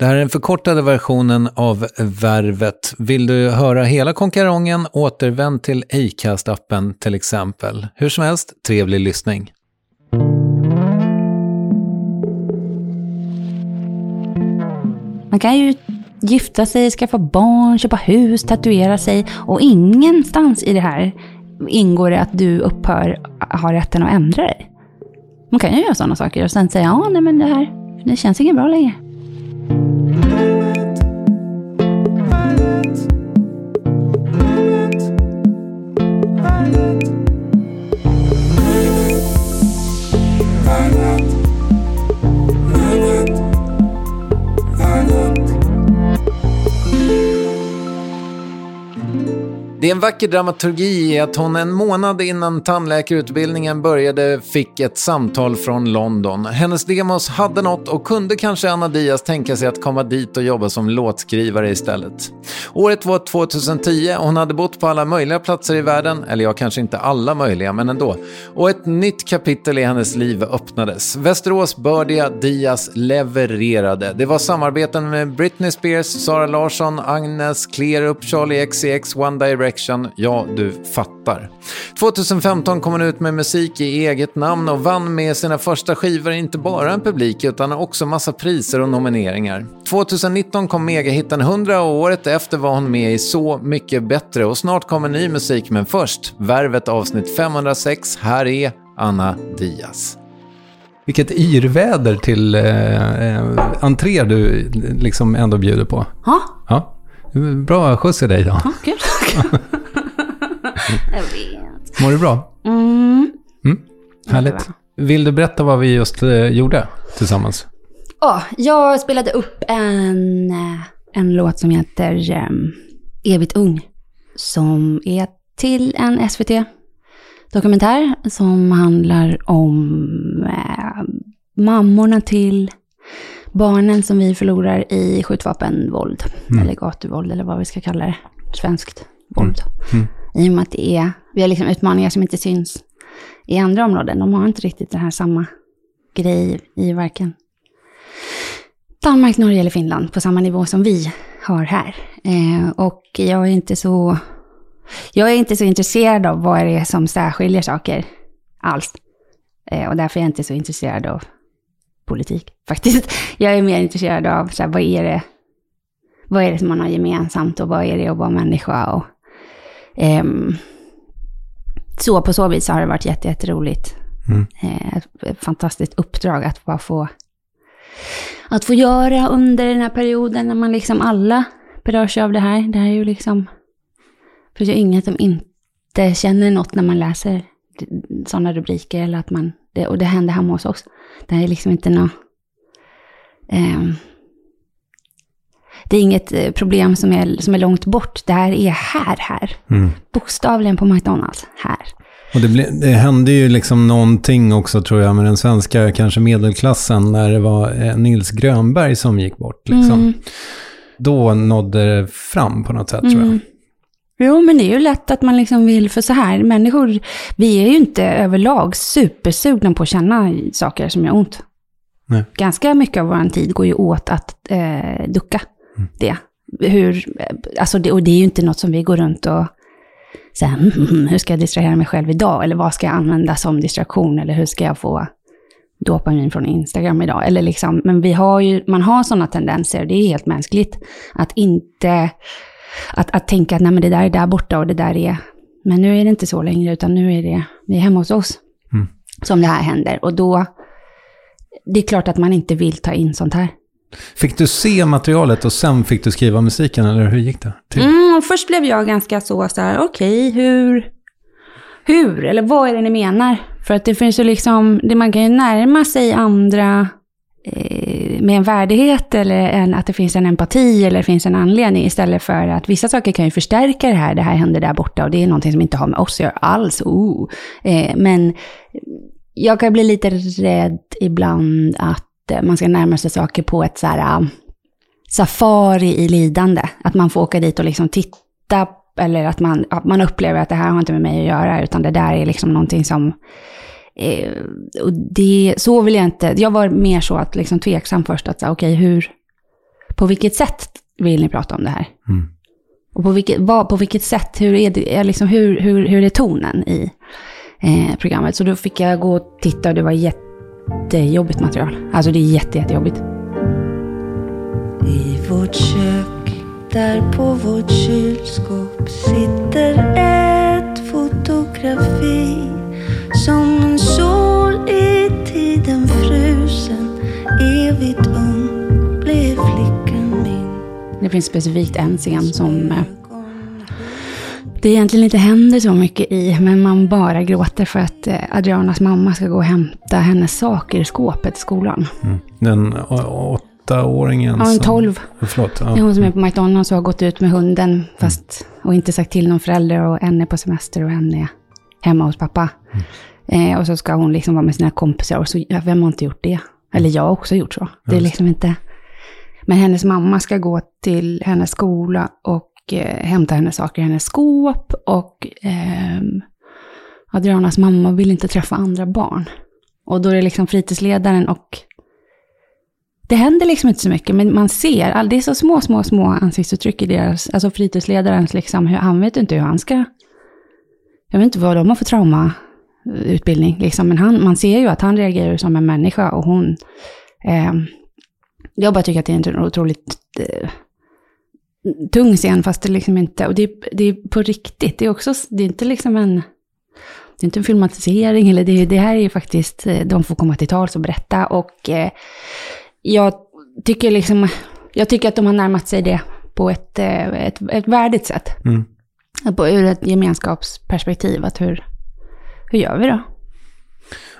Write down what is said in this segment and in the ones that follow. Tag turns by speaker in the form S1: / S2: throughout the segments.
S1: Det här är den förkortade versionen av Värvet. Vill du höra hela konkarongen, återvänd till Acast-appen till exempel. Hur som helst, trevlig lyssning.
S2: Man kan ju gifta sig, skaffa barn, köpa hus, tatuera sig och ingenstans i det här ingår det att du upphör ha rätten att ändra dig. Man kan ju göra sådana saker och sen säga ja, nej men det här, det känns inget bra längre.
S1: Det är en vacker dramaturgi i att hon en månad innan tandläkarutbildningen började fick ett samtal från London. Hennes demos hade något och kunde kanske Anna Diaz tänka sig att komma dit och jobba som låtskrivare istället. Året var 2010 och hon hade bott på alla möjliga platser i världen, eller ja, kanske inte alla möjliga, men ändå. Och ett nytt kapitel i hennes liv öppnades. Västerås bördiga Diaz levererade. Det var samarbeten med Britney Spears, Sara Larsson, Agnes, Kleerup, Charlie XCX, One Direction Direction, ja du fattar. 2015 kom hon ut med musik i eget namn och vann med sina första skivor inte bara en publik utan också massa priser och nomineringar. 2019 kom megahitten 100 och året efter var hon med i Så mycket bättre och snart kommer ny musik men först Värvet avsnitt 506. Här är Anna Diaz. vilket yrväder till eh, eh, entré du liksom ändå bjuder på.
S2: Ja,
S1: Ja, bra skjuts i dig då.
S2: kul. Jag vet.
S1: Mår du bra?
S2: Mm.
S1: Härligt.
S2: Jättebra.
S1: Vill du berätta vad vi just eh, gjorde tillsammans?
S2: Ja, jag spelade upp en, eh, en låt som heter um, Evigt ung. Som är till en SVT-dokumentär som handlar om eh, mammorna till barnen som vi förlorar i skjutvapenvåld. Eller gatuvåld eller vad vi ska kalla det. Svenskt våld.
S1: Mm.
S2: I och med att det är, vi har liksom utmaningar som inte syns i andra områden. De har inte riktigt den här samma grej i varken Danmark, Norge eller Finland på samma nivå som vi har här. Eh, och jag är inte så... Jag är inte så intresserad av vad det är som särskiljer saker alls. Eh, och därför är jag inte så intresserad av politik faktiskt. Jag är mer intresserad av så här, vad är det vad är det som man har gemensamt och vad är det att vara människa och ehm, så på så vis har det varit jätte, jätteroligt.
S1: Mm.
S2: Eh, ett fantastiskt uppdrag att bara få att få göra under den här perioden när man liksom alla berörs av det här. Det här är ju liksom, för det är inget som inte känner något när man läser sådana rubriker eller att man, det, och det händer hemma hos oss. Det är liksom inte något, ehm, det är inget eh, problem som är, som är långt bort. Det här är här, här.
S1: Mm.
S2: Bokstavligen på McDonalds, här.
S1: Och det, ble, det hände ju liksom någonting också tror jag med den svenska kanske medelklassen när det var eh, Nils Grönberg som gick bort. Liksom.
S2: Mm.
S1: Då nådde det fram på något sätt tror jag.
S2: Mm. Jo, men det är ju lätt att man liksom vill, för så här, människor, vi är ju inte överlag supersugna på att känna saker som gör ont.
S1: Nej.
S2: Ganska mycket av vår tid går ju åt att eh, ducka
S1: Mm.
S2: det. Hur, alltså det. Och det är ju inte något som vi går runt och så här, "Mm, mm, hur ska jag distrahera mig själv idag? Eller vad ska jag använda som distraktion? Eller hur ska jag få dopamin från Instagram idag? Eller liksom, men vi har ju, man har sådana tendenser, det är helt mänskligt, att inte att, att tänka att nej, men det där är där borta och det där är... Men nu är det inte så längre, utan nu är det vi är hemma hos oss
S1: Mm.
S2: som det här händer. Och då... Det är klart att man inte vill ta in sånt här.
S1: Fick du se materialet och sen fick du skriva musiken eller hur gick det?
S2: Mm, först blev jag ganska så, så här, okej, hur... Hur? Eller vad är det ni menar? För att det finns ju liksom, det man kan ju närma sig andra Eh, med en värdighet eller en, att det finns en empati eller det finns en anledning istället för att vissa saker kan ju förstärka det här, det här händer där borta och det är någonting som inte har med oss att göra alls. Oh. Eh, men jag kan bli lite rädd ibland att eh, man ska närma sig saker på ett så här ah, safari i lidande. Att man får åka dit och liksom titta eller att man, att man upplever att det här har inte med mig att göra utan det där är liksom någonting som Eh, och det, så vill jag inte, jag var mer så att liksom tveksam först att säga, okej hur, på vilket sätt vill ni prata om det här?
S1: Mm.
S2: Och på vilket, vad, på vilket sätt, hur är, det, liksom, hur, hur, hur är tonen i eh, programmet? Så då fick jag gå och titta och det var jättejobbigt material. Alltså det är jätte, jättejobbigt.
S3: I vårt kök, där på vårt kylskåp sitter ett fotografi som en sol i tiden frusen evigt ung blev flickan min
S2: Det finns specifikt en scen som eh, det egentligen inte händer så mycket i, men man bara gråter för att eh, Adrianas mamma ska gå och hämta hennes saker i skåpet i skolan.
S1: Mm. Den åttaåringen
S2: Ja, en tolv.
S1: Förlåt.
S2: Det är
S1: Ja.
S2: hon som är på McDonalds och har gått ut med hunden fast, och inte sagt till någon förälder och en är på semester och en är hemma hos pappa. Eh, och så ska hon liksom vara med sina kompisar och så, vem har inte gjort det? Eller jag har också gjort så. Det är liksom inte... Men hennes mamma ska gå till hennes skola och eh, hämta hennes saker i hennes skåp och ehm, Adrianas mamma vill inte träffa andra barn. Och då är det liksom fritidsledaren och det händer liksom inte så mycket, men man ser, det är så små, små, små ansiktsuttryck i deras, alltså fritidsledarens liksom, hur, han vet inte hur han ska, jag vet inte vad de har för traumautbildning, liksom, men han, man ser ju att han reagerar som en människa och hon, eh, jag bara tycker att det är en otroligt eh, tung scen, fast det liksom inte, och det, det är på riktigt, det är också, det är inte liksom en, det är inte en filmatisering, eller det, det här är ju faktiskt, eh, de får komma till tals och berätta. Och eh, jag tycker liksom, jag tycker att de har närmat sig det på ett, eh, ett, ett värdigt sätt.
S1: Mm.
S2: Ur ett gemenskapsperspektiv, att hur, hur gör vi då?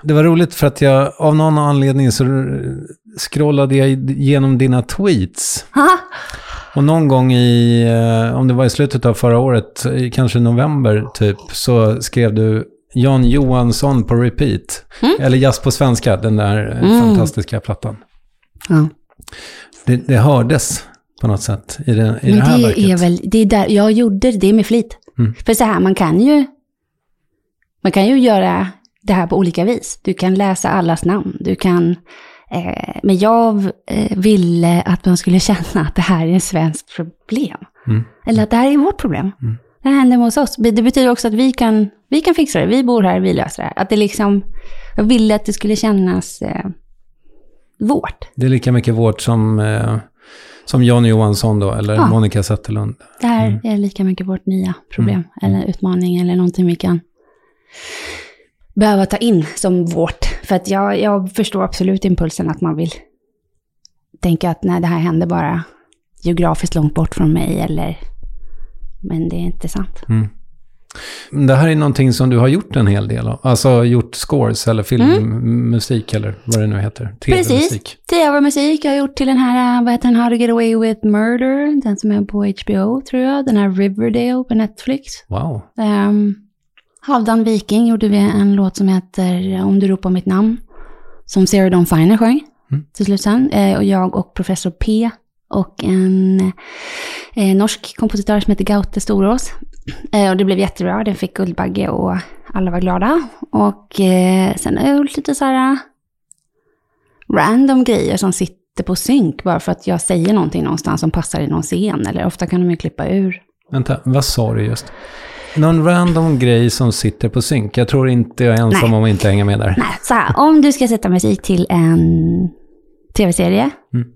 S1: Det var roligt för att jag av någon anledning så scrollade jag igenom dina tweets.
S2: Haha.
S1: Och någon gång i, eh, om det var i slutet av förra året, kanske november typ, så skrev du Jan Johansson på repeat. Eller Jazz på svenska, den där
S2: Mm.
S1: fantastiska plattan.
S2: Ja.
S1: Det, det hördes på något sätt i det, i
S2: Men
S1: det här
S2: det
S1: verket.
S2: är väl, det är där, jag gjorde det med flit.
S1: Mm.
S2: För så här, man kan ju, man kan ju göra det här på olika vis. Du kan läsa allas namn, du kan, eh, men jag eh, ville att man skulle känna att det här är ett svenskt problem.
S1: Mm.
S2: Eller att det här är vårt problem.
S1: Mm.
S2: Det här händer hos oss. Det betyder också att vi kan, vi kan fixa det, vi bor här, vi löser det här. Att det liksom, jag ville att det skulle kännas eh, vårt.
S1: Det är lika mycket vårt som, eh, som Jan Johansson då, eller
S2: Ja.
S1: Monica Zetterlund.
S2: Det här
S1: Mm.
S2: är lika mycket vårt nya problem,
S1: Mm.
S2: eller utmaning, eller någonting vi kan behöva ta in som vårt. För att jag, jag förstår absolut impulsen att man vill tänka att nej, det här händer bara geografiskt långt bort från mig, eller... Men det är inte sant.
S1: Mm. Det här är någonting som du har gjort en hel del av. Alltså gjort scores eller filmmusik eller vad det nu heter.
S2: Mm. Precis.
S1: TV-musik.
S2: Tv-musik jag har gjort till den här, äh, vad heter den, How to get away with murder, den som är på HBO tror jag, den här Riverdale på Netflix.
S1: Wow.
S2: Um, Halvdan Viking gjorde vi en låt som heter Om du ropar mitt namn. Som Sarah Dawn Finer sjöng
S1: Mm.
S2: till slut sen. Eh, och jag och Professor P och en eh, norsk kompositör som heter Gaute Storås. Eh, och det blev jättebra, den fick Guldbagge och alla var glada. Och eh, sen har jag gjort lite så här eh, random grejer som sitter på synk bara för att jag säger någonting någonstans som passar i någon scen. Eller ofta kan de ju klippa ur.
S1: Vänta, vad sa du just? Någon random grej som sitter på synk. Jag tror inte jag är ensam
S2: Nej.
S1: om att inte hänga med där.
S2: Nej, så här, om du ska sätta musik till en tv-serie,
S1: Mm.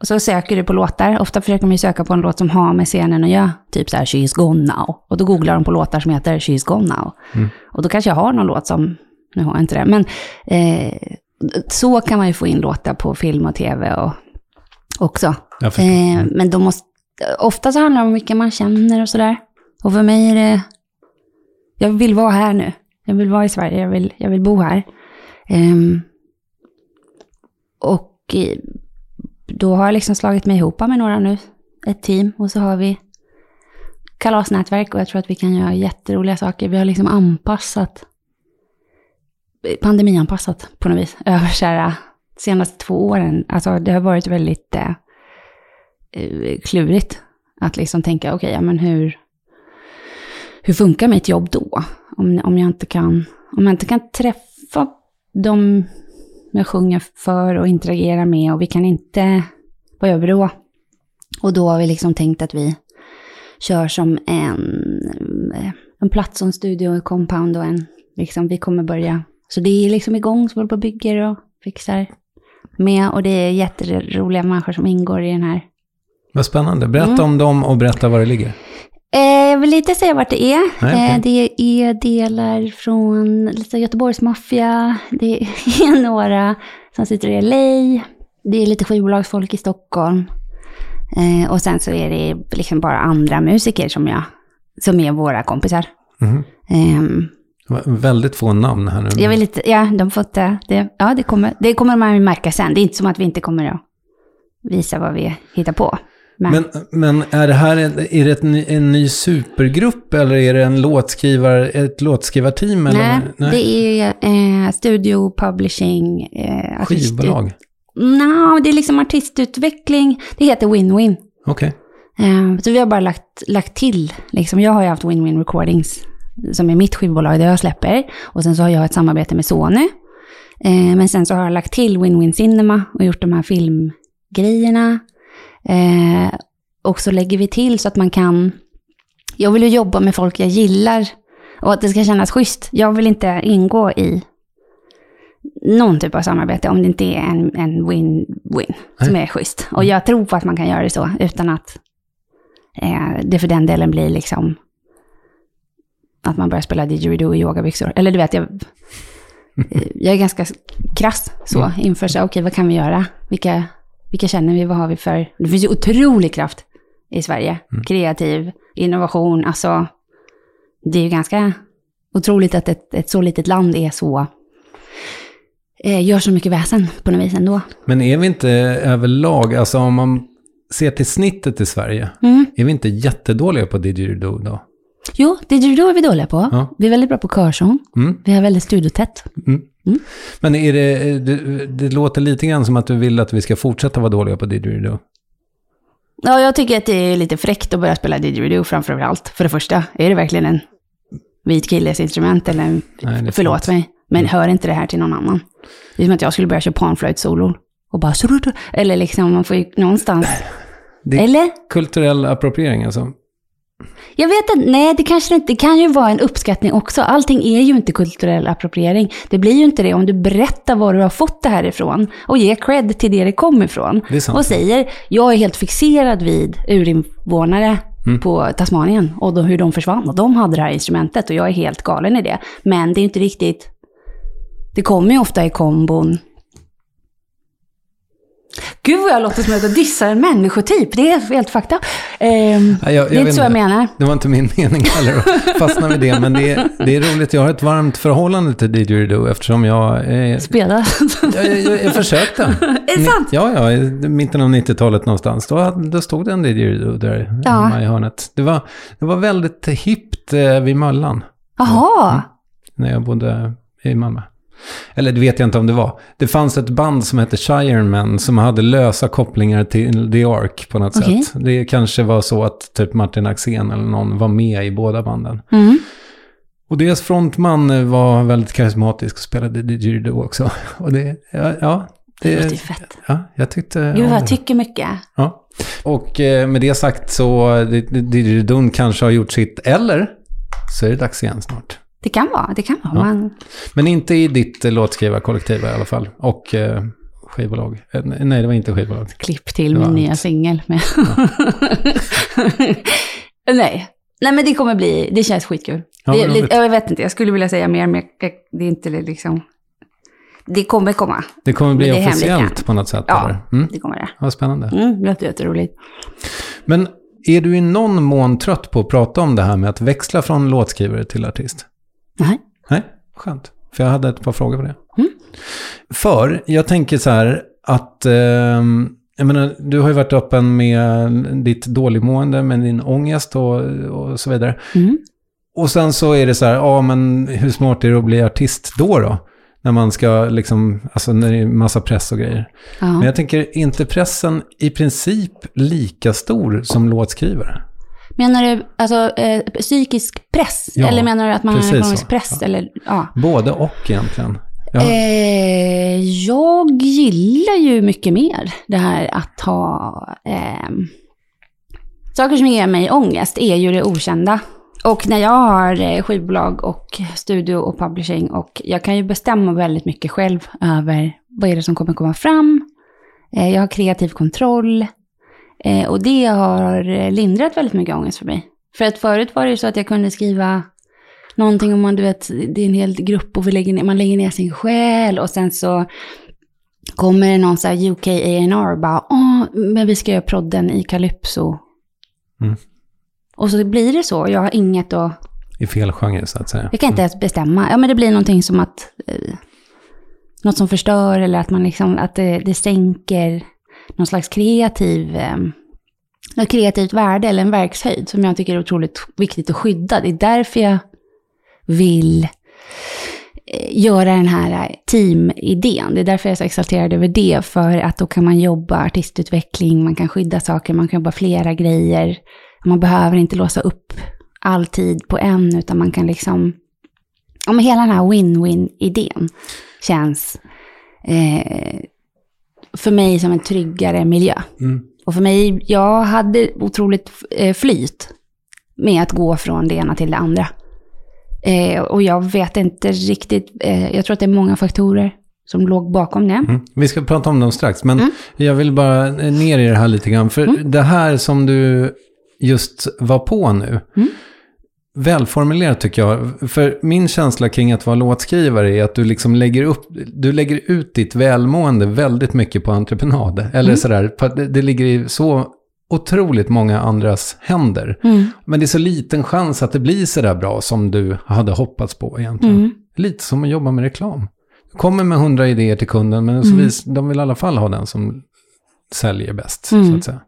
S2: Och så söker du på låtar, ofta försöker man ju söka på en låt som har med scenen att göra, typ så här She's gone now. Och då googlar de på låtar som heter She's gone now.
S1: Mm.
S2: Och då kanske jag har någon låt som, nu har jag inte det, men eh, så kan man ju få in låtar på film och tv och också. Eh, men då måste, ofta så handlar det om vilka man känner och sådär. Och för mig är det, jag vill vara här nu. Jag vill vara i Sverige, jag vill, jag vill bo här. Ehm, och eh, då har jag liksom slagit mig ihop med några nu, ett team. Och så har vi kalasnätverk och jag tror att vi kan göra jätteroliga saker. Vi har liksom anpassat, pandemianpassat på något vis, över så här, eh, senaste två åren. Alltså det har varit väldigt eh, eh, klurigt att liksom tänka, okej, ja, men hur, hur funkar mitt jobb då? Om, om, jag inte kan, om jag inte kan träffa dem jag sjunger för och interagerar med och vi kan inte, vi då? Och då har vi liksom tänkt att vi kör som en, en plats en studio och en compound och en, liksom vi kommer börja, så det är liksom igång, så vi håller på och bygger och fixar med och det är jätteroliga människor som ingår i den här
S1: Vad spännande. Berätta
S2: Mm.
S1: om dem och berätta var det ligger.
S2: Eh, jag vill inte säga vart det är.
S1: Nej,
S2: eh, det är delar från lite Göteborgsmaffia. Det är några som sitter i LA. Det är lite skivbolagsfolk i Stockholm. Eh, och sen så är det liksom bara andra musiker som, jag, som är våra kompisar.
S1: Var väldigt få namn här nu.
S2: jag vill inte, ja, de får inte, det, ja, det kommer, det kommer man märka sen. Det är inte som att vi inte kommer att visa vad vi hittar på. Men,
S1: Men, men är det här en, är det ny- en ny supergrupp eller är det en låtskrivar, ett låtskrivarteam? Eller?
S2: nej, det är eh, studio, publishing, eh,
S1: Skivbolag?
S2: Nej, det är liksom artistutveckling. Det heter Win-Win.
S1: Okej.
S2: Eh, så vi har bara lagt, lagt till, liksom, jag har ju haft Win-Win Recordings, som är mitt skivbolag där jag släpper. Och sen så har jag ett samarbete med Sony. Eh, men sen så har jag lagt till Win-Win Cinema och gjort de här filmgrejerna. Eh, och så lägger vi till så att man kan, jag vill ju jobba med folk jag gillar och att det ska kännas schysst. Jag vill inte ingå i någon typ av samarbete om det inte är en, en win-win som är schysst. Och jag tror på att man kan göra det så utan att eh, det för den delen blir liksom Att man börjar spela didgeridoo i yogabyxor. Eller du vet, jag, jag är ganska krass så
S1: Mm.
S2: inför så, okej vad kan vi göra? Vilka, vilka känner vi? Vad har vi för... Det finns ju otrolig kraft i Sverige.
S1: Mm.
S2: Kreativ, innovation, alltså. Det är ju ganska otroligt att ett, ett så litet land är så... Eh, gör så mycket väsen på något vis ändå.
S1: Men är vi inte överlag, alltså om man ser till snittet i Sverige,
S2: Mm.
S1: är vi inte jättedåliga på didgeridoo då?
S2: Jo, didgeridoo är vi dåliga på.
S1: Ja.
S2: Vi är väldigt bra på körsång.
S1: Mm.
S2: Vi har väldigt studiotätt.
S1: Men är det, det, det låter lite grann som att du vill att vi ska fortsätta vara dåliga på didgeridoo.
S2: Ja, jag tycker att det är lite fräckt att börja spela didgeridoo framför allt. För det första, är det verkligen en vit killes instrument eller en,
S1: Nej, är
S2: förlåt
S1: fint.
S2: mig, men hör inte det här till någon annan. Det är som att jag skulle börja köra panflöjtsolon och bara eller liksom man får ju någonstans,
S1: Det-
S2: eller?
S1: Kulturell appropriering alltså.
S2: Jag vet inte, nej det kanske inte, det kan ju vara en uppskattning också. Allting är ju inte kulturell appropriering. Det blir ju inte det om du berättar var du har fått det här ifrån och ger cred till det det kom ifrån.
S1: Det.
S2: Och säger, jag är helt fixerad vid urinvånare
S1: Mm.
S2: på Tasmanien och då, hur de försvann. Och de hade det här instrumentet och jag är helt galen i det. Men det är inte riktigt, det kommer ju ofta i kombon. Gud vad jag låter som att jag dissar en människotyp. Det är helt fakta.
S1: Ja, jag- jag
S2: det är inte så jag menar.
S1: Det var inte min mening heller att fastna vid det, men det är, det är roligt. Jag har ett varmt förhållande till didgeridoo eftersom jag... Eh,
S2: Spela.
S1: jag, jag, jag försökte.
S2: Är det sant?
S1: Ja, ja, i mitten av 90-talet någonstans. Då, då stod det en didgeridoo där
S2: Ja.
S1: hemma i hörnet. Det var, det var väldigt hippt eh, vid Möllan
S2: Jaha.
S1: när jag bodde i Malmö. Eller det vet jag inte om det var. Det fanns ett band som hette Shireman som hade lösa kopplingar till The Ark på något
S2: Okej.
S1: sätt. Det kanske var så att typ Martin Axén eller någon var med i båda banden.
S2: Mm.
S1: Och deras frontman var väldigt karismatisk och spelade didgeridoo också. Och det, ja, ja
S2: Det låter ju
S1: det,
S2: fett.
S1: ja, jag tyckte...
S2: Gud vad
S1: det.
S2: jag tycker mycket.
S1: Ja. Och eh, med det sagt så, eh, di- di- didgeridoo kanske har gjort sitt, eller så är det dags igen snart.
S2: Det kan vara, det kan vara.
S1: Ja.
S2: Man,
S1: Men inte i ditt eh, låtskrivarkollektiv i alla fall. Och eh, skivbolag. Eh, nej, det var inte skivbolag.
S2: klipp till
S1: Det
S2: min nya singel. Med. Nej. Nej, men det kommer bli, det känns skitkul.
S1: Ja,
S2: det,
S1: roligt.
S2: jag vet inte, jag skulle vilja säga mer, men jag- det är inte liksom... Det kommer komma.
S1: Det kommer bli
S2: det
S1: officiellt på något sätt.
S2: Ja?
S1: Mm,
S2: det kommer det.
S1: vad spännande.
S2: Mm, det låter jätteroligt.
S1: Men är du i någon mån trött på att prata om det här med att växla från låtskrivare till artist?
S2: Nej.
S1: Nej, skönt. För jag hade ett par frågor på det.
S2: Mm.
S1: För jag tänker så här att, ehm, jag menar, du har ju varit öppen med ditt dåligmående, med din ångest och, och så vidare.
S2: Mm.
S1: Och sen så är det så här, ja men hur smart är det att bli artist då då? När man ska liksom, alltså när det är massa press och grejer. Men
S2: Ja.
S1: jag tänker, är inte pressen i princip lika stor som låtskrivare?
S2: Menar du alltså, eh, psykisk press?
S1: Ja,
S2: eller menar du att man har ekonomisk
S1: så.
S2: press?
S1: Ja.
S2: Eller, ja.
S1: Både och egentligen. Ja.
S2: Eh, jag gillar ju mycket mer det här att ha... ehm, saker som ger mig ångest är ju det okända. Och när jag har eh, skivbolag och studio och publishing och jag kan ju bestämma väldigt mycket själv över vad är det som kommer komma fram. Eh, jag har kreativ kontroll. Eh, och det har lindrat väldigt mycket ångest för mig. För att förut var det ju så att jag kunde skriva någonting om man, du vet, det är en hel grupp och vi lägger ner, man lägger ner sin själ och sen så kommer det någon så här UK A&R och bara, åh, men vi ska göra prodden i Calypso.
S1: Mm.
S2: Och så blir det så, jag har inget att,
S1: I fel genre så att säga.
S2: jag kan inte ens bestämma. Ja men det blir någonting som att, eh, något som förstör eller att man liksom, att det, det sänker någon slags kreativ, eh, något kreativt värde eller en verkshöjd som jag tycker är otroligt viktigt att skydda. Det är därför jag vill eh, göra den här eh, teamidén. Det är därför jag är så exalterad över det, för att då kan man jobba artistutveckling, man kan skydda saker, man kan jobba flera grejer. Man behöver inte låsa upp all tid på en, utan man kan liksom... Ja, men hela den här win-win-idén känns eh, för mig som en tryggare miljö.
S1: Mm.
S2: Och för mig, jag hade otroligt eh, flyt med att gå från det ena till det andra. Eh, och jag vet inte riktigt, eh, jag tror att det är många faktorer som låg bakom det.
S1: Mm. Vi ska prata om dem strax, men
S2: Mm.
S1: jag vill bara ner i det här lite grann. För det här som du just var på nu,
S2: Mm.
S1: Välformulerat tycker jag. För min känsla kring att vara låtskrivare är att du liksom lägger, upp, du lägger ut ditt välmående väldigt mycket på entreprenad. Eller
S2: Mm.
S1: sådär, det, ligger i så otroligt många andras händer.
S2: Mm.
S1: Men det är så liten chans att det blir sådär bra som du hade hoppats på egentligen.
S2: Mm.
S1: Lite som att jobba med reklam. Du kommer med hundra idéer till kunden, men så
S2: Mm.
S1: vis, de vill i alla fall ha den som säljer bäst, så
S2: Mm.
S1: att säga.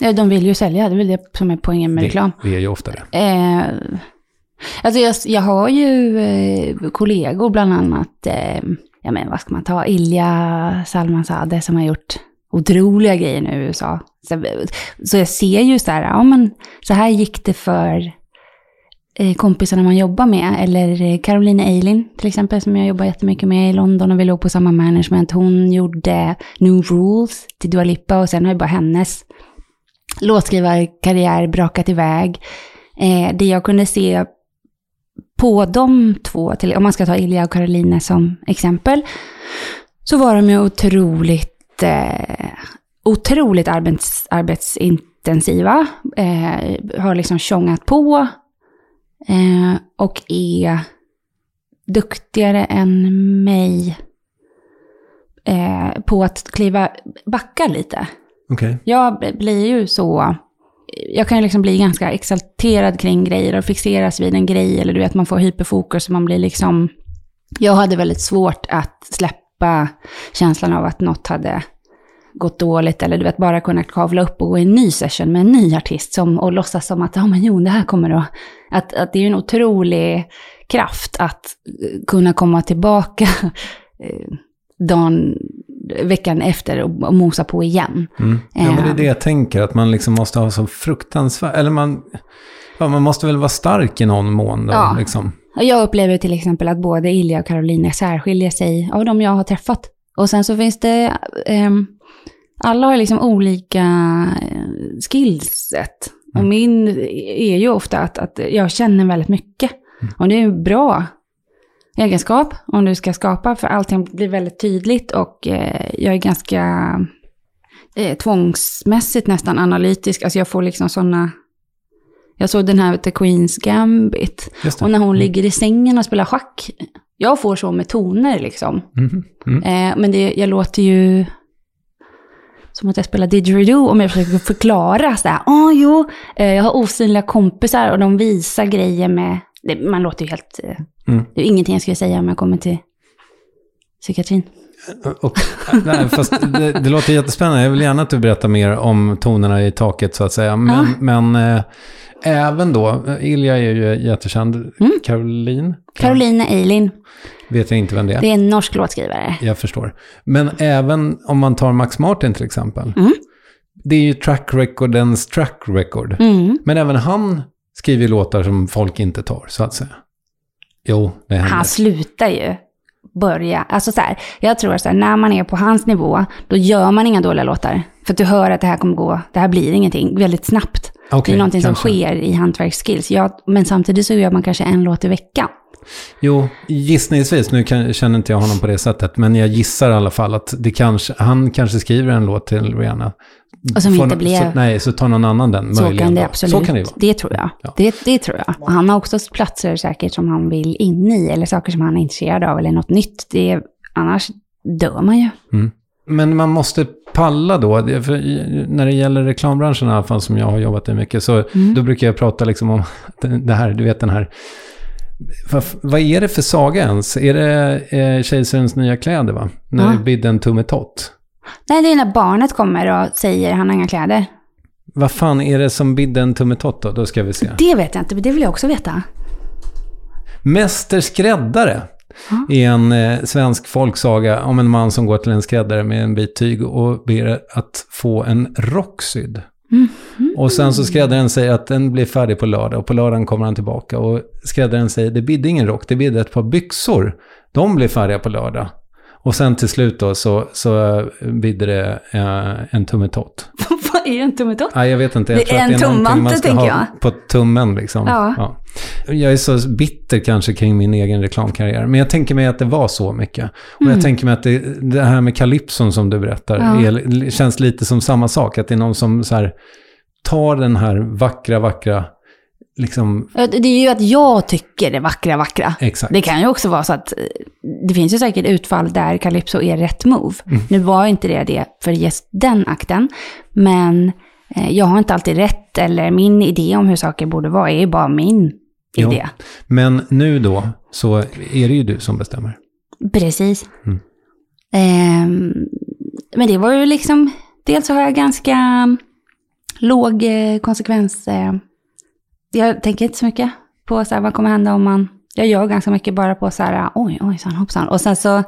S2: Ja, de vill ju sälja, det är väl det som är poängen med reklam.
S1: Det, är ju ofta det.
S2: Eh, alltså jag, jag har ju eh, kollegor bland annat, eh, ja men vad ska man ta, Ilja Salmanzadeh som har gjort otroliga grejer nu i USA. Så, så jag ser ju så här, ja men så här gick det för eh, kompisarna man jobbar med. Eller eh, Caroline Eiling till exempel som jag jobbar jättemycket med i London och vi låg på samma management. Hon gjorde New Rules till Dua Lipa och sen har ju bara hennes låtskrivarkarriär brakat iväg. Eh, det jag kunde se på de två, till, om man ska ta Ilja och Karolina som exempel, så var de ju otroligt, eh, otroligt arbets, arbetsintensiva. Eh, har liksom tjongat på eh, och är duktigare än mig eh, på att kliva, backa lite.
S1: Okay.
S2: Jag blir ju så... Jag kan ju liksom bli ganska exalterad kring grejer och fixeras vid en grej. Eller du vet, man får hyperfokus och man blir liksom... Jag hade väldigt svårt att släppa känslan av att något hade gått dåligt. Eller du vet, bara kunna kavla upp och gå i en ny session med en ny artist. Som, och låtsas som att, ja men jo, det här kommer då... Att, att det är ju en otrolig kraft att kunna komma tillbaka eh, dagen, veckan efter och, och mosa på igen.
S1: Mm. Ja, men det är det jag tänker, att man liksom måste ha så fruktansvärt, eller man, ja, man måste väl vara stark i någon mån då,
S2: Ja.
S1: liksom.
S2: Och Jag upplever till exempel att både Ilja och Caroline särskiljer sig av de jag har träffat. Och sen så finns det, ehm, alla har liksom olika eh, skillset. Och
S1: Mm.
S2: min är ju ofta att, att jag känner väldigt mycket. Och det är bra egenskap om du ska skapa, för allting blir väldigt tydligt och eh, jag är ganska eh, tvångsmässigt nästan analytisk. Alltså jag får liksom sådana... Jag såg den här The Queen's Gambit. Och när hon ligger i sängen och spelar schack. Jag får så med toner liksom.
S1: Mhm. Mm.
S2: Eh, men det, jag låter ju som att jag spelar didgeridoo om jag försöker förklara så här. Åh jo, eh, jag har osynliga kompisar och de visar grejer med... Det, man låter ju helt... Eh,
S1: Mm.
S2: Det är ingenting jag skulle säga om jag kommer till psykiatrin.
S1: Och, nej, fast det, det låter jättespännande. Jag vill gärna att du berättar mer om tonerna i taket så att säga. Men, men eh, även då, eh, Ilja är ju jättekänd.
S2: Mm.
S1: Caroline?
S2: Caroline Eiling,
S1: Vet jag inte vem det är.
S2: det är en norsk låtskrivare.
S1: Jag förstår. Men även om man tar Max Martin till exempel.
S2: Mm.
S1: Det är ju track recordens track record.
S2: Mm.
S1: Men även han skriver låtar som folk inte tar, så att säga. Jo, det händer.
S2: Han slutar ju börja, alltså så här, jag tror så här, när man är på hans nivå, då gör man inga dåliga låtar. För att du hör att det här kommer gå, det här blir ingenting väldigt snabbt.
S1: Okej,
S2: det är någonting
S1: kanske.
S2: som sker i hantverksskills. Ja, men samtidigt så gör man kanske en låt i veckan.
S1: Jo, gissningsvis, nu kan, känner inte jag honom på det sättet, men jag gissar i alla fall att det kanske, han kanske skriver en låt till Rihanna.
S2: Och som inte blev-
S1: Så, nej, så tar någon annan den
S2: Så
S1: möjligen
S2: kan det absolut.
S1: Så kan det vara.
S2: tror jag.
S1: Ja.
S2: Det, det tror jag. Och han har också platser säkert som han vill in i, eller saker som han är intresserad av, eller något nytt. Det, är- annars dör man ju.
S1: Men man måste palla då, det- för när det gäller reklambranschen i alla fall som jag har jobbat i mycket, så
S2: Mm.
S1: då brukar jag prata liksom om det det här, du vet den här, vad, vad är det för saga ens? Är det eh, Kejsarens nya kläder va? När
S2: Ja.
S1: det en tummetott.
S2: Nej, det är när barnet kommer och säger han har inga kläder.
S1: Vad fan är det som bidde en tummetott då? Då ska vi se.
S2: Det vet jag inte, men det vill jag också veta.
S1: Mäster skräddare är en eh, svensk folksaga om en man som går till en skräddare med en bit tyg och ber att få en rock sydd. Och sen så skräddaren säger att den blir färdig på lördag och på lördagen kommer han tillbaka och skräddaren säger det bidde ingen rock, det bidde ett par byxor. De blir färdiga på lördag. Och sen till slut då så, så eh, bidde det eh, en tummetott.
S2: Vad är en tummetott?
S1: Nej, jag vet inte. Jag
S2: Det
S1: tror
S2: är
S1: att det
S2: en
S1: är någonting man ska ha
S2: jag.
S1: på tummen liksom.
S2: Ja.
S1: Jag är så bitter kanske kring min egen reklamkarriär. Men jag tänker mig att det var så mycket. Och jag tänker mig att det, det här med Calypson som du berättar
S2: Mm. Ja.
S1: är, känns lite som samma sak. Att det är någon som så här, tar den här vackra, vackra liksom,
S2: Det är ju att jag tycker det vackra, vackra.
S1: exakt.
S2: Det kan ju också vara så att eh, det finns ju säkert utfall där Calypso är rätt move.
S1: Mm.
S2: Nu var inte det det för just den akten, men eh, jag har inte alltid rätt, eller min idé om hur saker borde vara är ju bara min
S1: Ja.
S2: idé.
S1: Men nu då, så är det ju du som bestämmer.
S2: Precis.
S1: Mm.
S2: Ehm, men det var ju liksom, dels så har jag ganska låg eh, konsekvens. Eh, jag tänker inte så mycket på så här, vad kommer hända om man, jag gör ganska mycket bara på så här, oj, ojsan, hoppsan. Och sen så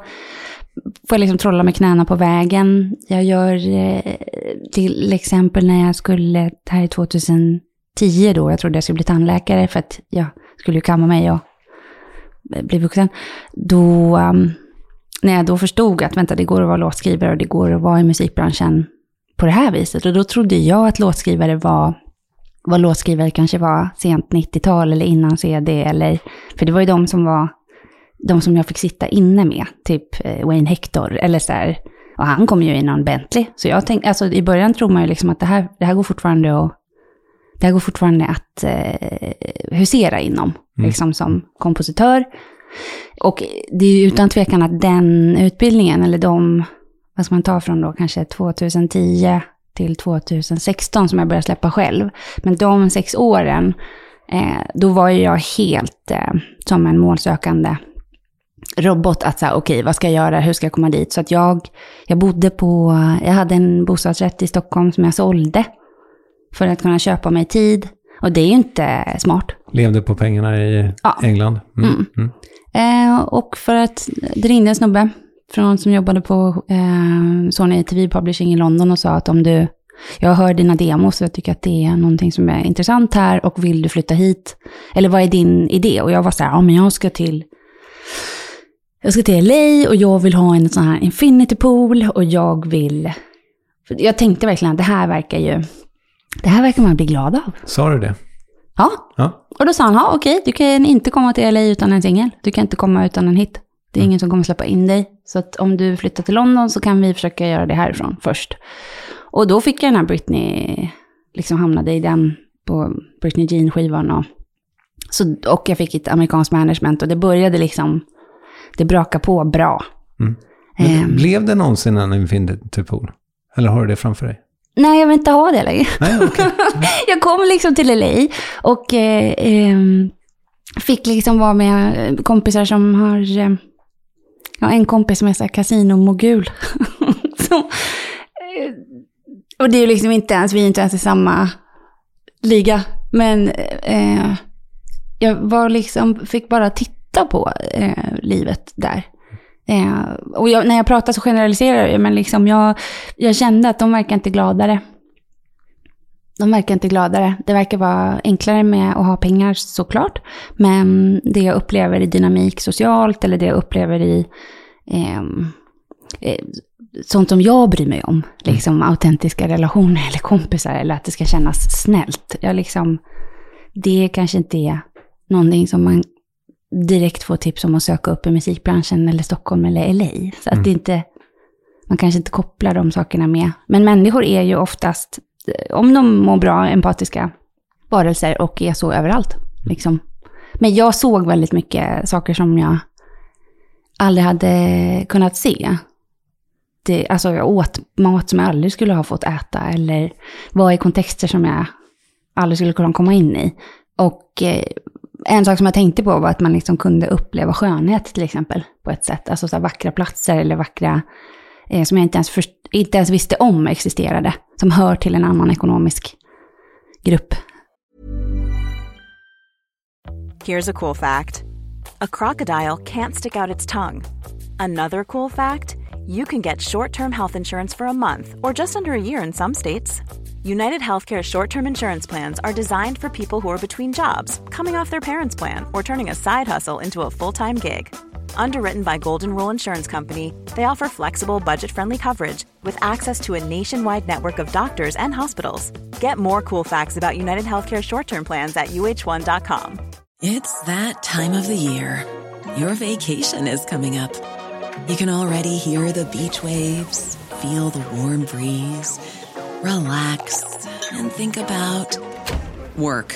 S2: får jag liksom trolla med knäna på vägen. Jag gör eh, till exempel när jag skulle, det här är 2010 då, jag trodde jag skulle bli tandläkare för att jag skulle ju kamma mig och eh, bli vuxen. Då, um, när jag då förstod att vänta, det går att vara låtskrivare och det går att vara i musikbranschen på det här viset. Och då trodde jag att låtskrivare var vad låtskrivare kanske var sent 90-tal eller innan CD eller, för det var ju de som var, de som jag fick sitta inne med, typ eh, Wayne Hector eller så här, och han kom ju i någon Bentley. Så jag tänkte, alltså i början tror man ju liksom att det här, det här går fortfarande att, det här går fortfarande att eh, husera inom,
S1: Mm.
S2: liksom som kompositör. Och det är ju utan tvekan att den utbildningen, eller de, vad ska man ta från då, kanske 2010 till 2016 som jag började släppa själv. Men de sex åren, eh, då var ju jag helt eh, som en målsökande robot att säga, okej, vad ska jag göra, hur ska jag komma dit? Så att jag, jag bodde på, jag hade en bostadsrätt i Stockholm som jag sålde för att kunna köpa mig tid. Och det är ju inte smart.
S1: Levde på pengarna i
S2: Ja.
S1: England. Mm.
S2: Mm.
S1: Mm.
S2: Eh, och för att det ringde en snubbe från, som jobbade på eh, Sony TV Publishing i London och sa att om du, jag hör dina demos och jag tycker att det är någonting som är intressant här och vill du flytta hit? Eller vad är din idé? Och jag var så här, ja men jag ska till jag ska till LA och jag vill ha en sån här infinity pool och jag vill... Jag tänkte verkligen att det här verkar ju... Det här verkar man bli glad av.
S1: Sa du det?
S2: Ja,
S1: Ja.
S2: och då sa han, ja okej, du kan inte komma till LA utan en singel. Du kan inte komma utan en hit. Det är ingen som kommer släppa in dig. Så att om du flyttar till London så kan vi försöka göra det härifrån först. Och då fick jag den här Britney, liksom hamnade i den på Britney Jean-skivan. Och, så, och jag fick ett amerikanskt management och det började liksom, det brakade på bra.
S1: Mm.
S2: Ehm.
S1: Blev det någonsin en Infinity Pool? Eller har du det framför dig?
S2: Nej, jag vill inte ha det längre.
S1: Nej, okej.
S2: jag kom liksom till LA och eh, ehm, fick liksom vara med eh, kompisar som har... Eh, jag har en kompis som är så här kasinomogul. Eh, och det är ju liksom inte ens, vi är inte ens i samma liga. Men eh, jag var liksom, fick bara titta på eh, livet där. Eh, och jag, när jag pratar så generaliserar jag, men liksom jag, jag kände att de verkar inte gladare. De verkar inte gladare. Det verkar vara enklare med att ha pengar såklart. Men det jag upplever i dynamik socialt eller det jag upplever i ehm, eh, sånt som jag bryr mig om. Liksom autentiska relationer eller kompisar eller att det ska kännas snällt. Jag liksom, det kanske inte är någonting som man direkt får tips om att söka upp i musikbranschen eller Stockholm eller LA. Så att
S1: Mm.
S2: det inte, man kanske inte kopplar de sakerna med. Men människor är ju oftast, om de mår bra, empatiska varelser och är så överallt. Liksom. Men jag såg väldigt mycket saker som jag aldrig hade kunnat se. Det, alltså jag åt mat som jag aldrig skulle ha fått äta eller var i kontexter som jag aldrig skulle kunna komma in i. Och eh, en sak som jag tänkte på var att man liksom kunde uppleva skönhet till exempel på ett sätt. Alltså så vackra platser eller vackra, eh, som jag inte ens, för, inte ens visste om existerade. Som hör till en annan ekonomisk grupp.
S4: Here's a cool fact a crocodile can't stick out its tongue. Another cool fact you can get short term health insurance for a month or just under a year in some states. United Healthcare short term insurance plans are designed for people who are between jobs, coming off their parents' plan, or turning a side hustle into a full time gig. Underwritten by Golden Rule Insurance Company, they offer flexible, budget friendly coverage with access to a nationwide network of doctors and hospitals. Get more cool facts about United Healthcare short term plans at uh1.com.
S5: It's that time of the year. Your vacation is coming up. You can already hear the beach waves, feel the warm breeze, relax, and think about work.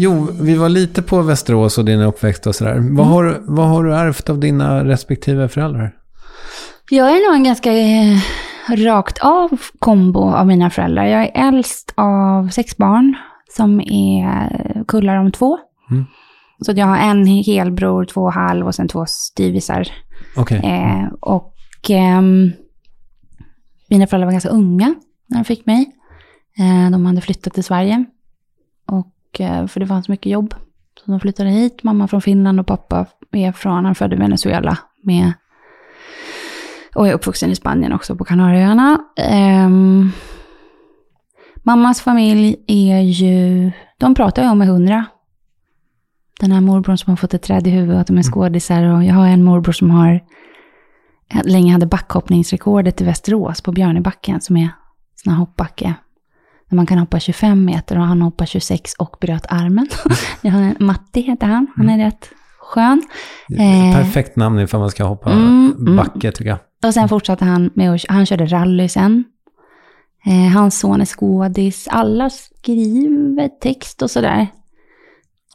S1: Jo, vi var lite på Västerås och din uppväxt och sådär. Vad, har, vad har du ärvt av dina respektive föräldrar?
S2: Jag är nog en ganska eh, rakt av kombo av mina föräldrar. Jag är äldst av sex barn som är kullar om två.
S1: Mm.
S2: Så jag har en helbror, två halv och sen två styvisar.
S1: Okej.
S2: Eh, och ehm, mina föräldrar var ganska unga när de fick mig. Eh, de hade flyttat till Sverige. Och, eh, för det fanns mycket jobb. Så de flyttade hit. Mamma från Finland och pappa är från, han födde i Venezuela. Med, och är uppvuxen i Spanien också, på Kanarieöarna. Ehm, mammas familj är ju, de pratar ju om med hundra. Den här morbrorn som har fått ett träd i huvudet, att de är skådisar. Och jag har en morbror som har länge hade backhoppningsrekordet i Västerås på Björnebacken som är sån här hoppbacke. Där man kan hoppa 25 meter och han hoppar 26 och bröt armen. Matti heter han, han är rätt skön. Eh,
S1: Perfekt namn ifall man ska hoppa
S2: Mm, mm.
S1: backe tycker jag.
S2: och sen fortsatte han med att, han körde rally sen. Eh, hans son är skådis, alla skriver text och sådär.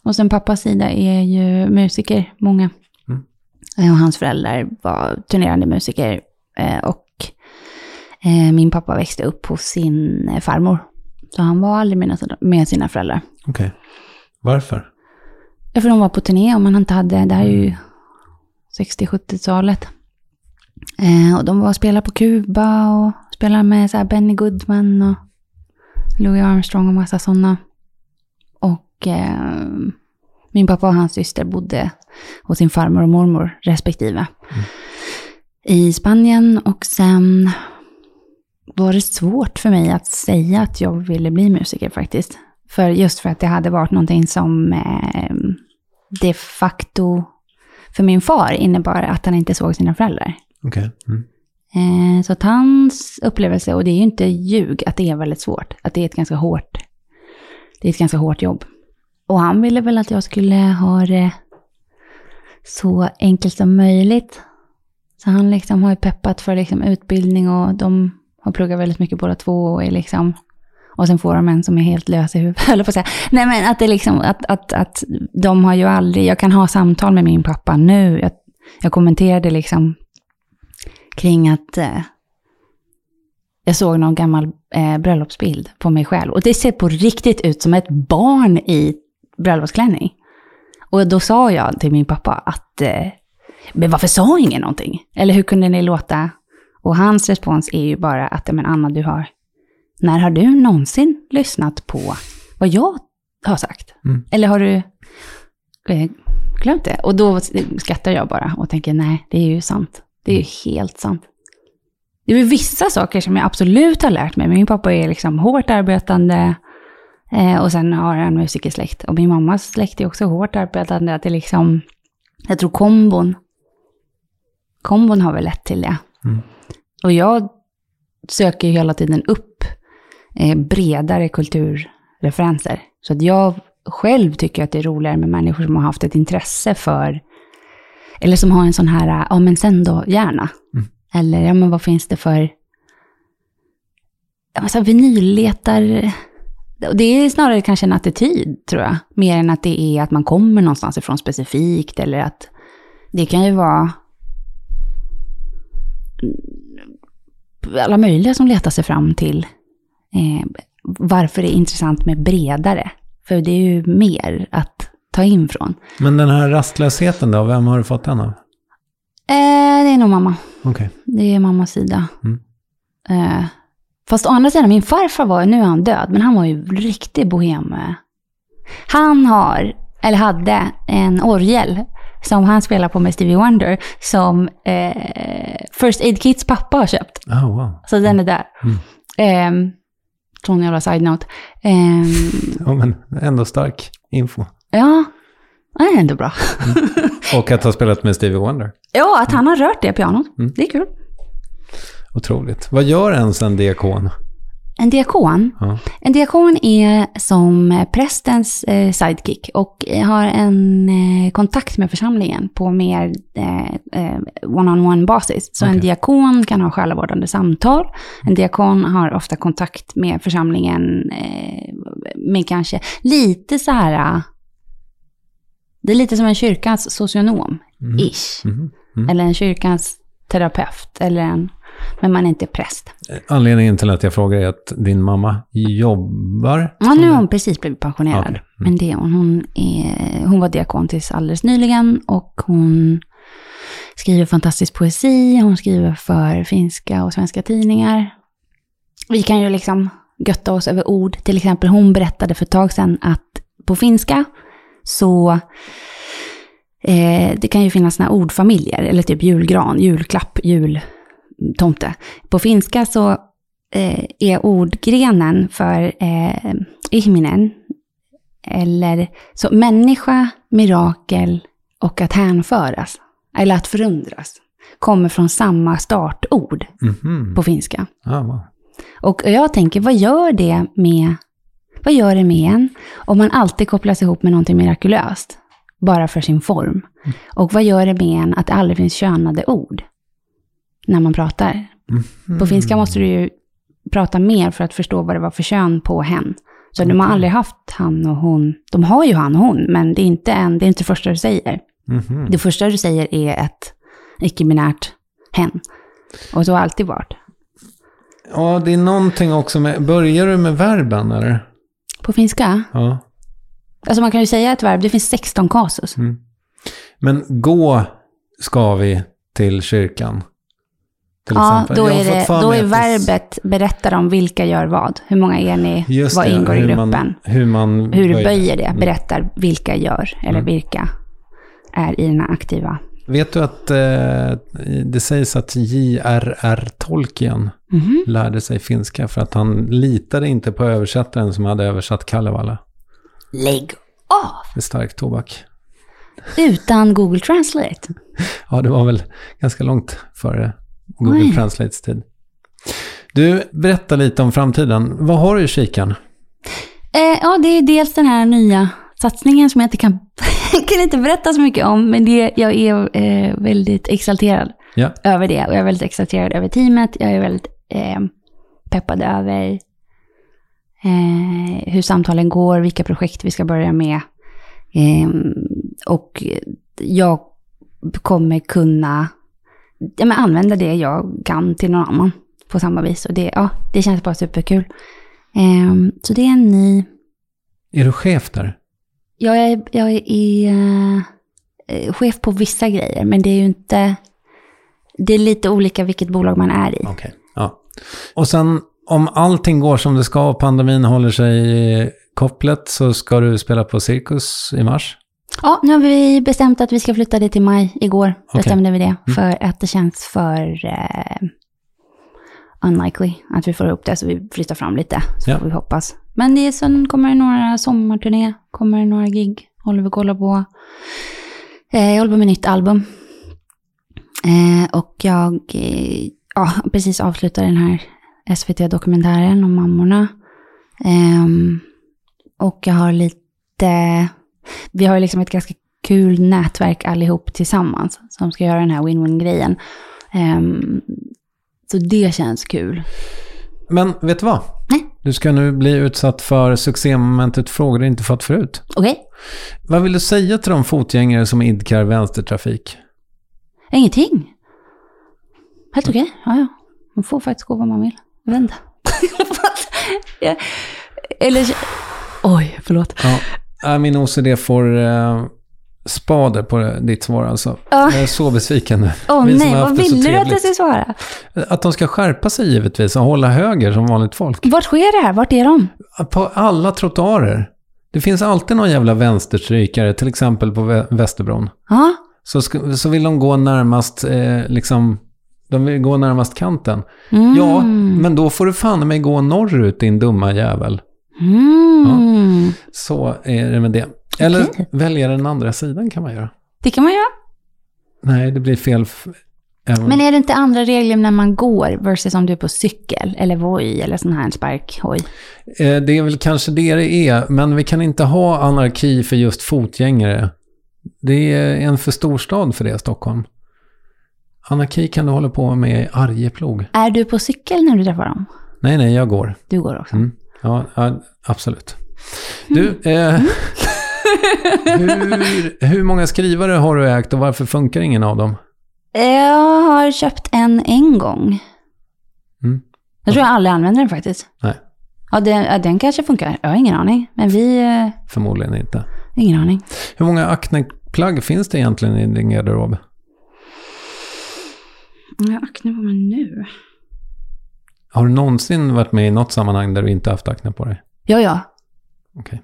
S2: Och sen pappas sida är ju musiker, många.
S1: Mm.
S2: Eh, Och hans föräldrar var turnerande musiker. Eh, och min pappa växte upp hos sin farmor. Så han var aldrig med, med sina föräldrar.
S1: Okej. Varför?
S2: Ja, för de var på turné och man inte hade, det här är ju 60-70-talet. Eh, och de var och spelade på Kuba och spelade med så Benny Goodman och Louis Armstrong och massa sådana. Och eh, min pappa och hans syster bodde hos sin farmor och mormor respektive. I Spanien och sen var det svårt för mig att säga att jag ville bli musiker faktiskt. För just för att det hade varit någonting som eh, de facto för min far innebar att han inte såg sina föräldrar.
S1: Okej. Mm.
S2: Eh, så att hans upplevelse, och det är ju inte ljug, att det är väldigt svårt. Att det är ett ganska hårt, det är ett ganska hårt jobb. Och han ville väl att jag skulle ha det så enkelt som möjligt. Så han liksom har ju peppat för liksom utbildning och de har pluggat väldigt mycket båda två och är liksom och sen får de en som är helt lös i huvudet, på att säga. Nej men att det liksom, att, att, att de har ju aldrig, jag kan ha samtal med min pappa nu. Jag, jag kommenterade liksom kring att eh, jag såg någon gammal eh, bröllopsbild på mig själv. Och det ser på riktigt ut som ett barn i bröllopsklänning. Och då sa jag till min pappa att, eh, men varför sa ingen någonting? Eller hur kunde ni låta? Och hans respons är ju bara att, men Anna, du har, när har du någonsin lyssnat på vad jag har sagt?
S1: Mm.
S2: Eller har du eh, glömt det? Och då skrattar jag bara och tänker, nej, det är ju sant. Det är ju helt sant. Det är vissa saker som jag absolut har lärt mig. Min pappa är liksom hårt arbetande eh, och sen har han musikersläkt. Och min mammas släkt är också hårt arbetande. Att det liksom, jag tror kombon, kombon har väl lett till det.
S1: Mm.
S2: Och jag söker ju hela tiden upp eh, bredare kulturreferenser. Så att jag själv tycker att det är roligare med människor som har haft ett intresse för, eller som har en sån här, ja men sen då, gärna.
S1: Mm.
S2: Eller, ja men vad finns det för, ja, så här, vinylletar, det är snarare kanske en attityd tror jag, mer än att det är att man kommer någonstans ifrån specifikt, eller att det kan ju vara alla möjliga som letar sig fram till eh, varför det är intressant med bredare. För det är ju mer att ta in från.
S1: Men den här rastlösheten då, vem har du fått den av?
S2: Eh, det är nog mamma.
S1: Okej.
S2: Det är mammas sida.
S1: Mm.
S2: Eh, fast å andra sidan, min farfar var, nu är han död, men han var ju riktig bohem. eh. Han har, eller hade, en orgel som han spelar på med Stevie Wonder, som eh, First Aid Kits pappa har köpt.
S1: Oh, wow.
S2: Så den är där. Mm. sån jävla side-note. Ehm,
S1: Ja, men ändå stark info.
S2: ja, det är ändå bra.
S1: Och att ha spelat med Stevie Wonder.
S2: Ja, att han har rört det pianot. Det är kul.
S1: Otroligt. Vad gör ens en diakon?
S2: En diakon.
S1: Ja.
S2: En diakon är som prästens eh, sidekick och har en eh, kontakt med församlingen på mer eh, eh, one-on-one basis. Så en
S1: Okej.
S2: diakon kan ha själavårdande samtal. En diakon har ofta kontakt med församlingen eh, med kanske lite så här... eh, Det är lite som en kyrkans socionom, ish.
S1: Mhm.
S2: Eller en kyrkans terapeut. Eller en, men man är inte präst.
S1: Anledningen till att jag frågar är att din mamma jobbar.
S2: Ja, nu har hon precis blivit pensionerad.
S1: Okej. Mm.
S2: Men det hon. Hon, är, hon var diakon tills alldeles nyligen och hon skriver fantastisk poesi. Hon skriver för finska och svenska tidningar. Vi kan ju liksom götta oss över ord. Till exempel hon berättade för ett tag sedan att på finska så eh, det kan ju finnas såna ordfamiljer, eller typ julgran, julklapp, jultomte. På finska så eh, är ordgrenen för eh, ihminen, eller så människa, mirakel och att hänföras, eller att förundras, kommer från samma startord
S1: Mhm.
S2: på finska.
S1: Ah, wow.
S2: Och jag tänker, vad gör det med, vad gör det med en om man alltid kopplas ihop med någonting mirakulöst, bara för sin form? Och vad gör det med en att det aldrig finns könade ord när man pratar? På finska måste du ju prata mer för att förstå vad det var för kön på hen. Så de har aldrig haft han och hon. De har ju han och hon, men det är inte, en, det, är inte det första du säger.
S1: Mhm.
S2: Det första du säger är ett icke-binärt hen. Och så har det alltid varit.
S1: Ja, det är någonting också med... Börjar du med verben eller?
S2: På finska?
S1: Ja.
S2: Alltså man kan ju säga ett verb, det finns 16 kasus.
S1: Men gå ska vi till kyrkan. Till
S2: Ja,
S1: exempel.
S2: då är, det, då är verbet berättar om vilka gör vad. Hur många är ni?
S1: Just
S2: vad
S1: det,
S2: ingår i gruppen?
S1: Man, hur man
S2: hur du
S1: böjer.
S2: böjer det berättar vilka gör, eller
S1: Mm.
S2: vilka är i den här aktiva.
S1: Vet du att eh, det sägs att J.R.R. Tolkien
S2: Mhm.
S1: lärde sig finska för att han litade inte på översättaren som hade översatt Kalevala.
S2: Lägg av!
S1: Är stark tobak.
S2: Utan Google Translate.
S1: Ja, det var väl ganska långt före Google
S2: Oj.
S1: Translates tid. Du, berätta lite om framtiden. Vad har du i kikan?
S2: Eh, ja, det är dels den här nya satsningen som jag inte kan, kan inte berätta så mycket om, men det, jag är eh, väldigt exalterad
S1: Ja.
S2: över det. Och jag är väldigt exalterad över teamet. Jag är väldigt eh, peppad över eh, hur samtalen går, vilka projekt vi ska börja med. Eh, och jag kommer kunna ja, men använda det jag kan till någon annan på samma vis. Och det, ja, det känns bara superkul. Eh, så det är en ny...
S1: Är du chef där?
S2: Jag är, jag är eh, chef på vissa grejer, men det är ju inte... Det är lite olika vilket bolag man är i.
S1: Okej. Ja. Och sen om allting går som det ska och pandemin håller sig kopplat så ska du spela på Cirkus i mars.
S2: Ja, nu har vi bestämt att vi ska flytta det till maj. Igår bestämde vi det. För att det känns för eh, unlikely att vi får ihop det. Så vi flyttar fram lite, så
S1: Ja.
S2: får vi hoppas. Men det är, sen kommer det några sommarturné, kommer det några gig, håller vi kolla på. Eh, jag håller på med nytt album. Eh, och jag eh, ja, precis avslutade den här SVT-dokumentären om mammorna. Ehm, och jag har lite, vi har ju liksom ett ganska kul nätverk allihop tillsammans som ska göra den här win-win-grejen. Ehm, så det känns kul.
S1: Men vet du vad?
S2: Nej.
S1: Du ska nu bli utsatt för succémomentet frågor du inte fått förut.
S2: Okej,
S1: Vad vill du säga till de fotgängare som idkar vänstertrafik?
S2: ingenting. Helt okej, ja ja. Man får faktiskt gå vad man vill. Ja. Eller, oj, förlåt.
S1: Ja, äh, min OCD får eh, spader på ditt svar alltså.
S2: Ja.
S1: Jag är så besviken nu.
S2: Åh
S1: Vi som
S2: nej,
S1: har
S2: vad
S1: haft det så
S2: ville du att jag
S1: trevligt.
S2: skulle svara?
S1: Att de ska skärpa sig givetvis och hålla höger som vanligt folk.
S2: Vart sker det här? Vart är de?
S1: På alla trottoarer. Det finns alltid någon jävla vänsterstrykare, till exempel på Vä- Västerbron.
S2: Ja,
S1: Så, så vill de gå närmast, eh, liksom, de vill gå närmast kanten.
S2: mm.
S1: Ja, men då får du fan mig gå norrut din dumma jävel.
S2: Mm.
S1: Så är det med det. Eller
S2: Okej.
S1: välja den andra sidan kan man göra.
S2: Det kan man göra.
S1: Nej, det blir fel. Även...
S2: Men är det inte andra regler när man går versus om du är på cykel eller voj eller sån här sparkhoj?
S1: Eh, Det är väl kanske det det är, men vi kan inte ha anarki för just fotgängare. Det är en för stor stad för det, Stockholm. Anarki kan du hålla på med i Arjeplog.
S2: Är du på cykel när du träffar dem?
S1: Nej, nej, jag går.
S2: Du går också.
S1: Mm. Ja, ja, absolut. Du, eh, hur, hur många skrivare har du ägt och varför funkar ingen av dem?
S2: Jag har köpt en en gång.
S1: Mm.
S2: Jag tror jag aldrig använder den faktiskt.
S1: Nej,
S2: Ja, den, ja, den kanske funkar. Jag har ingen aning. Men vi... eh,
S1: förmodligen inte.
S2: ingen aning.
S1: Hur många Acne-plagg finns det egentligen i din garderob?
S2: Jag har akne på mig nu.
S1: Har du någonsin varit med i något sammanhang där du inte haft akne på dig?
S2: Ja, ja.
S1: Okej.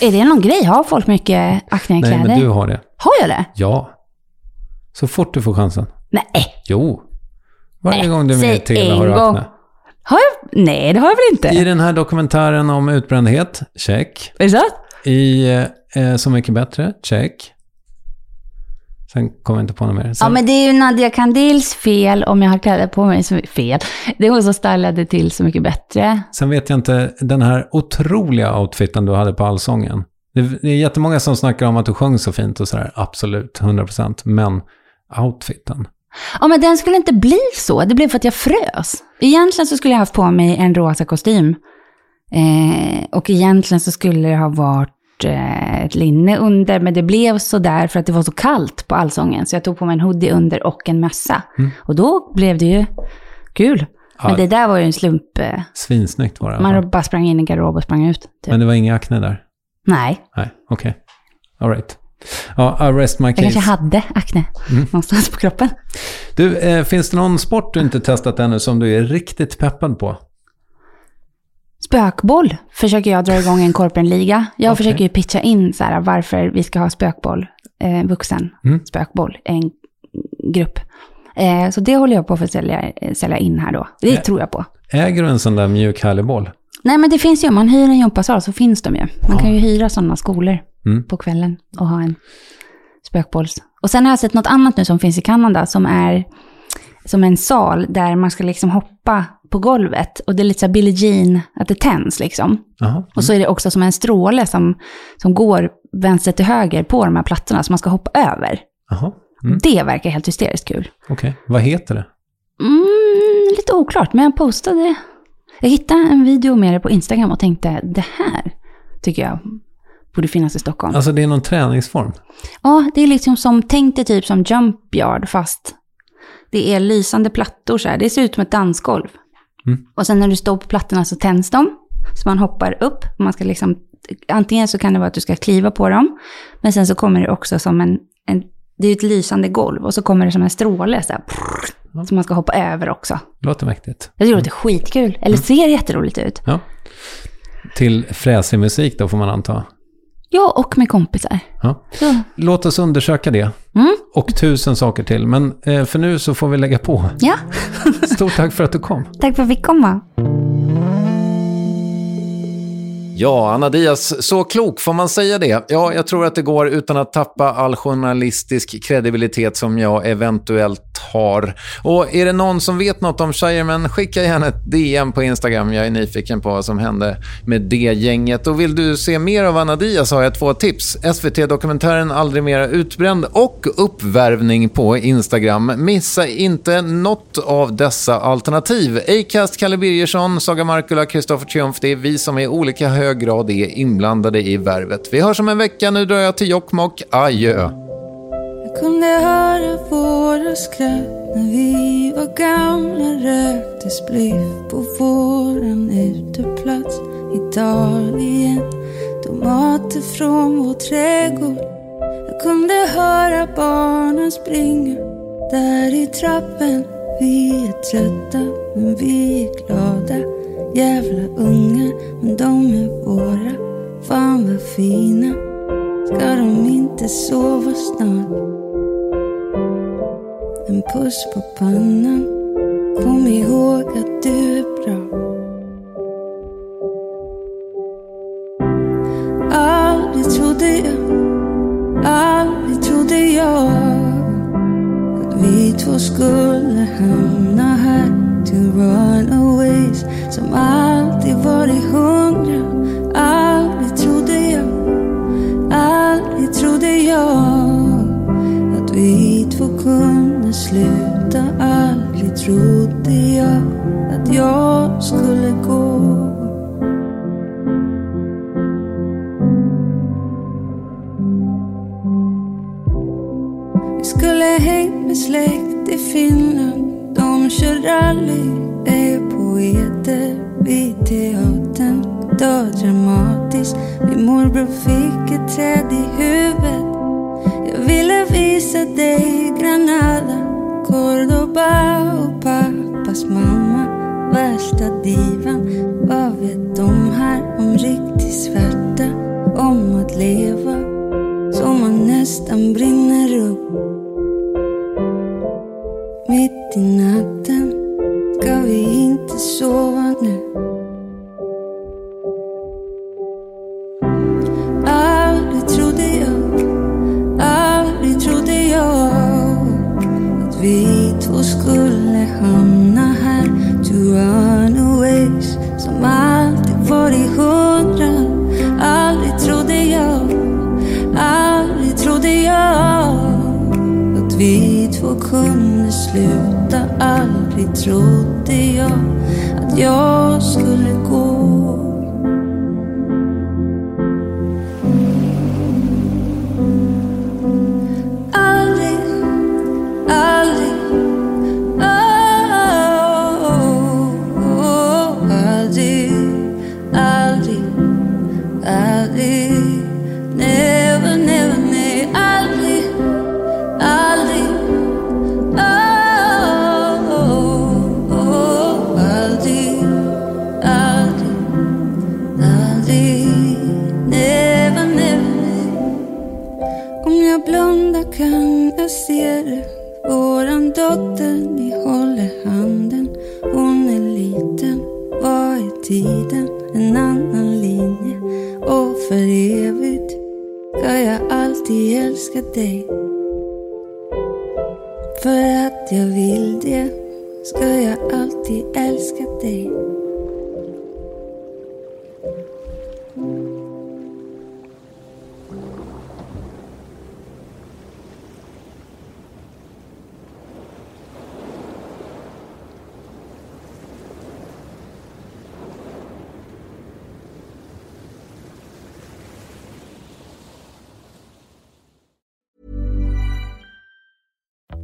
S2: Är det någon grej? Har folk mycket
S1: Nej,
S2: aknekläder?
S1: men du har det.
S2: Har jag det?
S1: Ja. Så fort du får chansen.
S2: Nej.
S1: Jo. Varje
S2: Nej,
S1: gång du är med i TV har du akne.
S2: Har jag? Nej, det har jag väl inte?
S1: I den här dokumentären om utbrändhet, check.
S2: Är det så?
S1: I eh, Så mycket bättre, check. Sen kommer jag inte på något mer. Sen,
S2: Ja, men det är ju Nadia Kandils fel om jag har kläder på mig som är fel. Det är hon som stylade till Så mycket bättre.
S1: sen vet jag inte, den här otroliga outfiten du hade på allsången. Det, det är jättemånga som snackar om att du sjöng så fint och sådär. Absolut, 100%. Men outfiten.
S2: Ja, men den skulle inte bli så. Det blev för att jag frös. Egentligen så skulle jag haft på mig en rosa kostym. Eh, och egentligen så skulle det ha varit eh, ett linne under, men det blev så där för att det var så kallt på allsången. Så jag tog på mig en hoodie under och en mössa. Och då blev det ju kul. Men
S1: Ja.
S2: det där var ju en slump. Eh,
S1: Svinsnyggt var det.
S2: man bara sprang in i garderob och sprang ut. Typ.
S1: Men det var inga akne där?
S2: Nej,
S1: Nej, okej. All right. Ja, I rest my
S2: jag
S1: case.
S2: kanske hade akne någonstans på kroppen.
S1: Du, eh, finns det någon sport du inte testat ännu som du är riktigt peppad på?
S2: Spökboll försöker jag dra igång en korpenliga. Jag
S1: Okej.
S2: försöker ju pitcha in så här, varför vi ska ha spökboll, eh, vuxen
S1: Mm.
S2: spökboll, en grupp. Eh, så det håller jag på för att sälja, eh, sälja in här då. Det
S1: Ja.
S2: tror jag på.
S1: Äger du en sån där mjuk härlig boll?
S2: Nej men det finns ju, om man hyr en gympasal så finns de ju. Man kan ju hyra sådana skolor
S1: Mm.
S2: på kvällen och ha en spökbolls. Och sen har jag sett något annat nu som finns i Kanada som är som en sal där man ska liksom hoppa på golvet. Och det är lite så Billie Jean, att det tänds liksom.
S1: Jaha.
S2: Och så är det också som en stråle som, som går vänster till höger på de här plattorna som man ska hoppa över.
S1: Mm.
S2: Det verkar helt hysteriskt kul.
S1: Okej. Vad heter det?
S2: Mm, lite oklart, men jag postade... Jag hittade en video med det på Instagram och tänkte det här tycker jag borde finnas i Stockholm.
S1: Alltså det är någon träningsform?
S2: Ja, det är liksom som, tänk dig typ som jump yard fast det är lysande plattor så här. Det ser ut som ett dansgolv.
S1: Mm.
S2: Och sen när du står på plattorna så tänds de. Så man hoppar upp. Man ska liksom, antingen så kan det vara att du ska kliva på dem. Men sen så kommer det också som en, en det är ett lysande golv. Och så kommer det som en stråle så här. Prrr, som man ska hoppa över också.
S1: Låter mäktigt.
S2: Jag tycker det låter skitkul. Eller ser jätteroligt ut.
S1: Ja. Till fräsig musik då får man anta.
S2: Ja, och med kompisar.
S1: Ja. Låt oss undersöka det.
S2: mm,
S1: Och tusen saker till. Men eh, för nu så får vi lägga på.
S2: ja,
S1: Stort tack för att du kom.
S2: tack för att vi fick komma.
S1: Ja, Anna Diaz, så klok, får man säga det? Ja, jag tror att det går utan att tappa all journalistisk kredibilitet som jag eventuellt har. Och är det någon som vet något om Shireman, skicka gärna ett DM på Instagram. Jag är nyfiken på vad som hände med det gänget. Och vill du se mer av Anna Diaz har jag två tips. SVT-dokumentären Aldrig mera utbränd och Uppvärvning på Instagram. Missa inte något av dessa alternativ. Acast, Kalle Birgersson, Saga Markula, Kristoffer Triumf. Det är vi som är olika hög grad är inblandade i värvet. Vi hörs om en vecka. Nu drar jag till Jokkmokk. Adjö.
S3: Jag kunde höra våra skratt när vi var gamla Rökte spliff på våran uteplats Italien Tomater från vår trädgård Jag kunde höra barnen springa där i trappen. Vi är trötta men vi är glada. Jävla unga men de är våra. Fan vad fina. Ska de inte sova snart? En puss på pannan. Kom ihåg att du är bra. Aldrig trodde jag, aldrig trodde jag att vi två skulle hamna här to runaways som alltid varit hungrig Aldrig trodde jag, aldrig trodde jag att vi två kunde sluta. Aldrig trodde jag att jag skulle gå. Vi skulle hängt med släkt i Finland. De kör rally, är vid teatern. Då dramatiskt. Min morbror fick ett träd i huvudet. Jag ville visa dig Granada, Cordoba och pappas mamma. Värsta divan. Vad vet de här om riktig svärta? Om att leva så man nästan brinner Ser du. Våran dotter, ni håller handen. Hon är liten. Vad är tiden? En annan linje. Och för evigt ska jag alltid älska dig. För att jag vill det ska jag alltid älska dig.